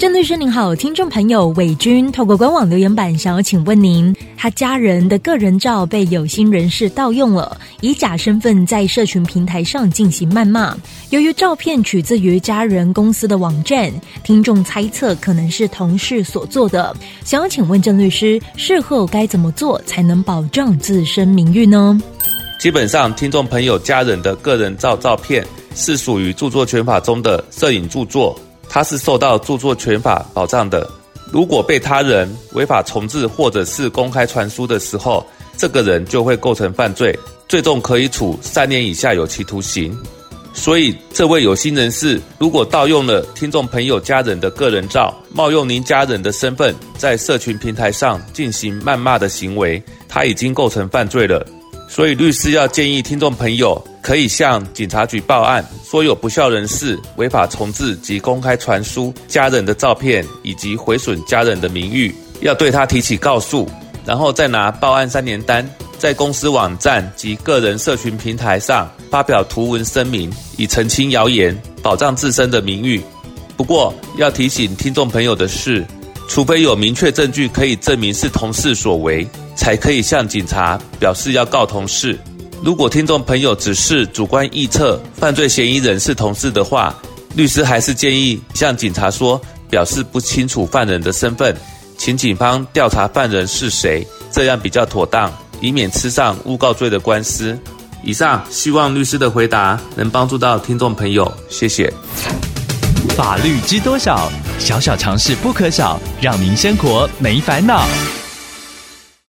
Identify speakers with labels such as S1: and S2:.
S1: 郑律师您好，听众朋友伟军透过官网留言板想要请问您，他家人的个人照被有心人士盗用了，以假身份在社群平台上进行谩骂。由于照片取自于家人公司的网站，听众猜测可能是同事所做的，想要请问郑律师，事后该怎么做才能保障自身名誉呢？
S2: 基本上，听众朋友家人的个人照照片是属于著作权法中的摄影著作。它是受到著作权法保障的。如果被他人违法重制或者是公开传输的时候，这个人就会构成犯罪，最重可以处三年以下有期徒刑。所以，这位有心人士如果盗用了听众朋友家人的个人照，冒用您家人的身份，在社群平台上进行谩骂的行为，他已经构成犯罪了。所以，律师要建议听众朋友可以向警察局报案，说有不肖人士违法重制及公开传输家人的照片，以及毁损家人的名誉，要对他提起告诉，然后再拿报案三年单，在公司网站及个人社群平台上发表图文声明，以澄清谣言，保障自身的名誉。不过，要提醒听众朋友的是，除非有明确证据可以证明是同事所为。才可以向警察表示要告同事。如果听众朋友只是主观臆测犯罪嫌疑人是同事的话，律师还是建议向警察说，表示不清楚犯人的身份，请警方调查犯人是谁，这样比较妥当，以免吃上诬告罪的官司。以上，希望律师的回答能帮助到听众朋友，谢谢。
S3: 法律知多少？小小常识不可少，让您生活没烦恼。